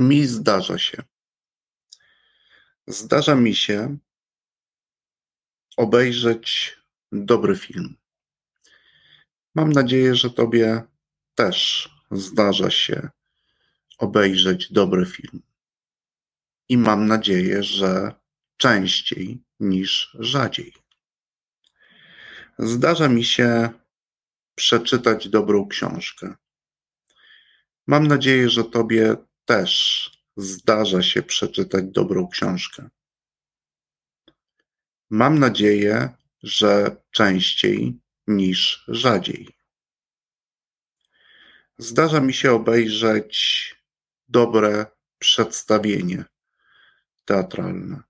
Mi zdarza się. Zdarza mi się obejrzeć dobry film. Mam nadzieję, że Tobie też zdarza się obejrzeć dobry film. I mam nadzieję, że częściej niż rzadziej. Zdarza mi się przeczytać dobrą książkę. Mam nadzieję, że Tobie też zdarza się przeczytać dobrą książkę. Mam nadzieję, że częściej niż rzadziej. Zdarza mi się obejrzeć dobre przedstawienie teatralne.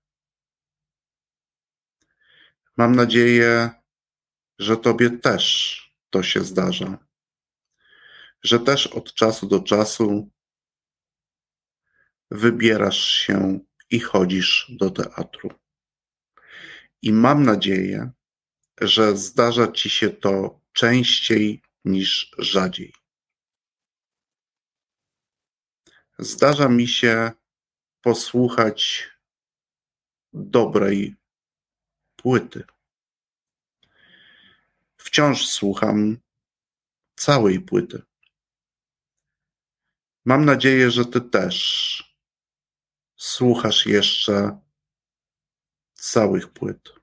Mam nadzieję, że Tobie też to się zdarza, że też od czasu do czasu wybierasz się i chodzisz do teatru. I mam nadzieję, że zdarza ci się to częściej niż rzadziej. Zdarza mi się posłuchać dobrej płyty. Wciąż słucham całej płyty. Mam nadzieję, że Ty też słuchasz jeszcze całych płyt.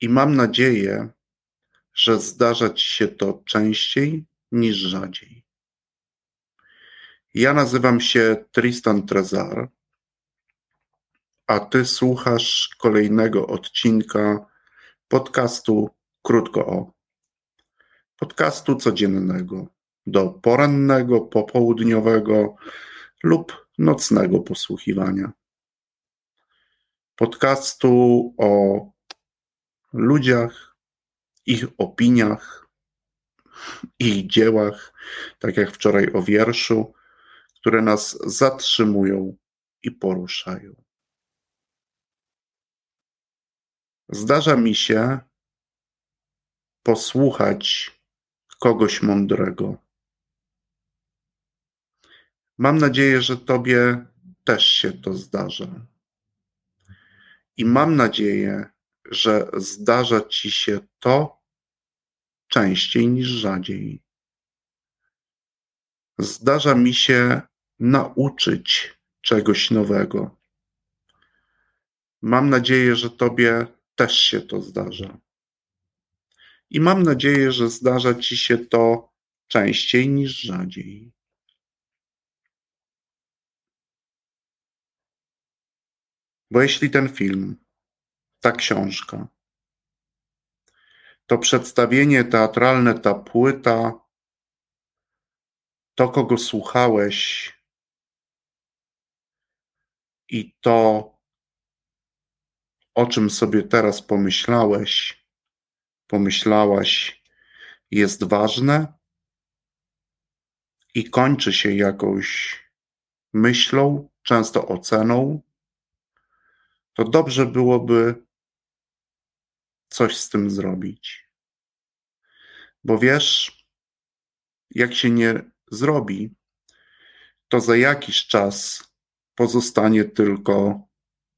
I mam nadzieję, że zdarza Ci się to częściej niż rzadziej. Ja nazywam się Tristan Trezar, a Ty słuchasz kolejnego odcinka podcastu Krótko o. Podcastu codziennego, do porannego, popołudniowego lub nocnego posłuchiwania. Podcastu o ludziach, ich opiniach, ich dziełach, tak jak wczoraj o wierszu, które nas zatrzymują i poruszają. Zdarza mi się posłuchać kogoś mądrego. Mam nadzieję, że Tobie też się to zdarza. I mam nadzieję, że zdarza Ci się to częściej niż rzadziej. Zdarza mi się nauczyć czegoś nowego. Mam nadzieję, że Tobie też się to zdarza. I mam nadzieję, że zdarza Ci się to częściej niż rzadziej. Bo jeśli ten film, ta książka, to przedstawienie teatralne, ta płyta, to kogo słuchałeś i to, o czym sobie teraz pomyślałeś, pomyślałaś, jest ważne i kończy się jakąś myślą, często oceną, to dobrze byłoby coś z tym zrobić. Bo wiesz, jak się nie zrobi, to za jakiś czas pozostanie tylko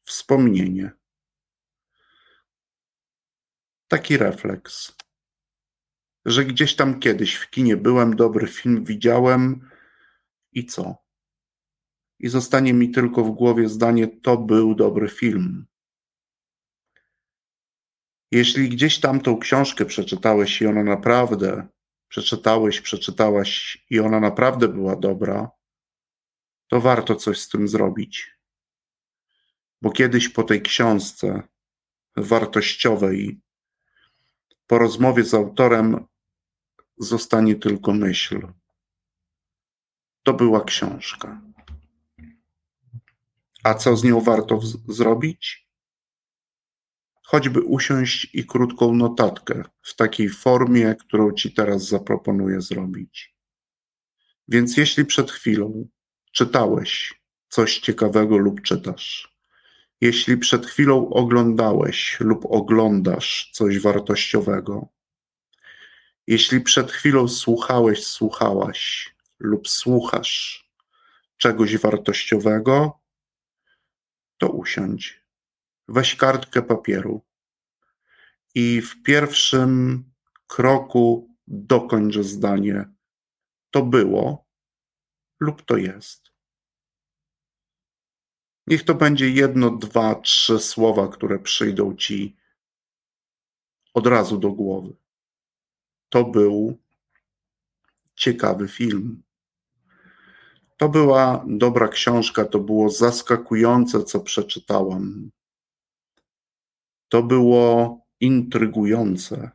wspomnienie. Taki refleks, że gdzieś tam kiedyś w kinie byłem, dobry film widziałem i co? I zostanie mi tylko w głowie zdanie: To był dobry film. Jeśli gdzieś tam tą książkę przeczytałeś i ona naprawdę, przeczytałeś, przeczytałaś i ona naprawdę była dobra, to warto coś z tym zrobić. Bo kiedyś po tej książce wartościowej, po rozmowie z autorem, zostanie tylko myśl. To była książka. A co z nią warto zrobić? Choćby usiąść i krótką notatkę w takiej formie, którą Ci teraz zaproponuję zrobić. Więc jeśli przed chwilą czytałeś coś ciekawego lub czytasz, jeśli przed chwilą oglądałeś lub oglądasz coś wartościowego, jeśli przed chwilą słuchałeś, słuchałaś lub słuchasz czegoś wartościowego, to usiądź. Weź kartkę papieru i w pierwszym kroku dokończ zdanie. To było lub to jest. Niech to będzie jedno, dwa, trzy słowa, które przyjdą ci od razu do głowy. To był ciekawy film. To była dobra książka, to było zaskakujące, co przeczytałam. To było intrygujące,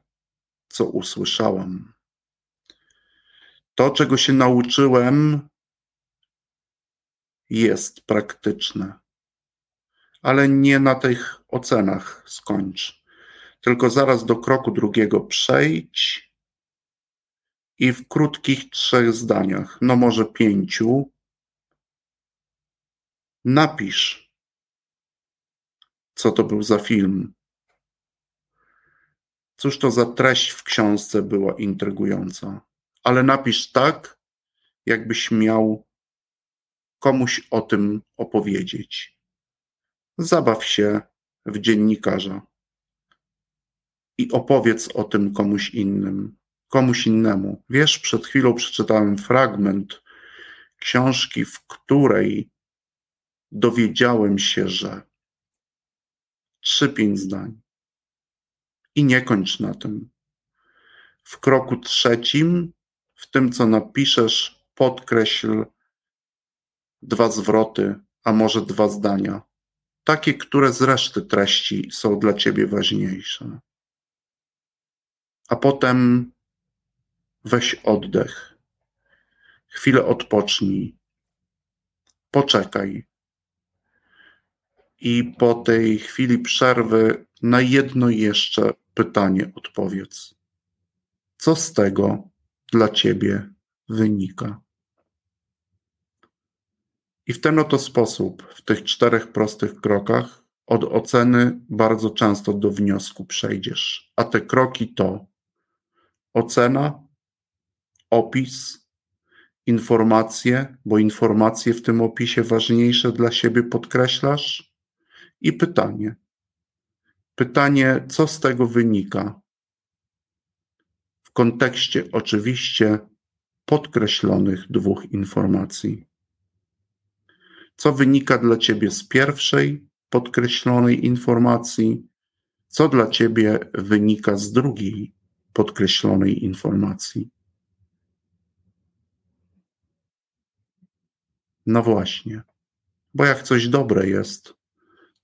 co usłyszałam. To, czego się nauczyłem, jest praktyczne, ale nie na tych ocenach skończ. Tylko zaraz do kroku drugiego przejdź i w krótkich trzech zdaniach, no może pięciu, napisz, co to był za film. Cóż to za treść w książce była intrygująca. Ale napisz tak, jakbyś miał komuś o tym opowiedzieć. Zabaw się w dziennikarza i opowiedz o tym komuś innym, komuś innemu. Wiesz, przed chwilą przeczytałem fragment książki, w której dowiedziałem się, że trzy, pięć zdań. I nie kończ na tym. W kroku trzecim, w tym co napiszesz, podkreśl dwa zwroty, a może dwa zdania. Takie, które z reszty treści są dla ciebie ważniejsze. A potem weź oddech. Chwilę odpocznij. Poczekaj. I po tej chwili przerwy na jedno jeszcze pytanie odpowiedz. Co z tego dla ciebie wynika? I w ten oto sposób, w tych czterech prostych krokach, od oceny bardzo często do wniosku przejdziesz. A te kroki to ocena, opis, informacje, bo informacje w tym opisie ważniejsze dla siebie podkreślasz, i pytanie. Pytanie, co z tego wynika? W kontekście oczywiście podkreślonych dwóch informacji co wynika dla ciebie z pierwszej podkreślonej informacji, co dla ciebie wynika z drugiej podkreślonej informacji. No właśnie, bo jak coś dobre jest,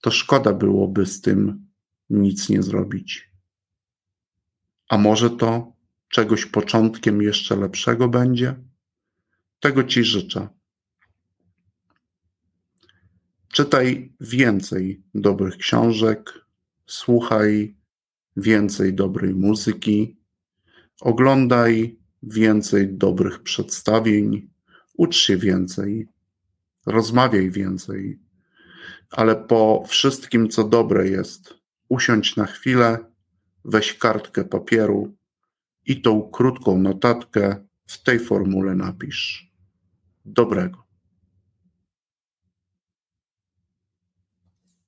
to szkoda byłoby z tym nic nie zrobić. A może to czegoś początkiem jeszcze lepszego będzie? Tego Ci życzę. Czytaj więcej dobrych książek, słuchaj więcej dobrej muzyki, oglądaj więcej dobrych przedstawień, ucz się więcej, rozmawiaj więcej, ale po wszystkim, co dobre jest, usiądź na chwilę, weź kartkę papieru i tą krótką notatkę w tej formule napisz. Dobrego.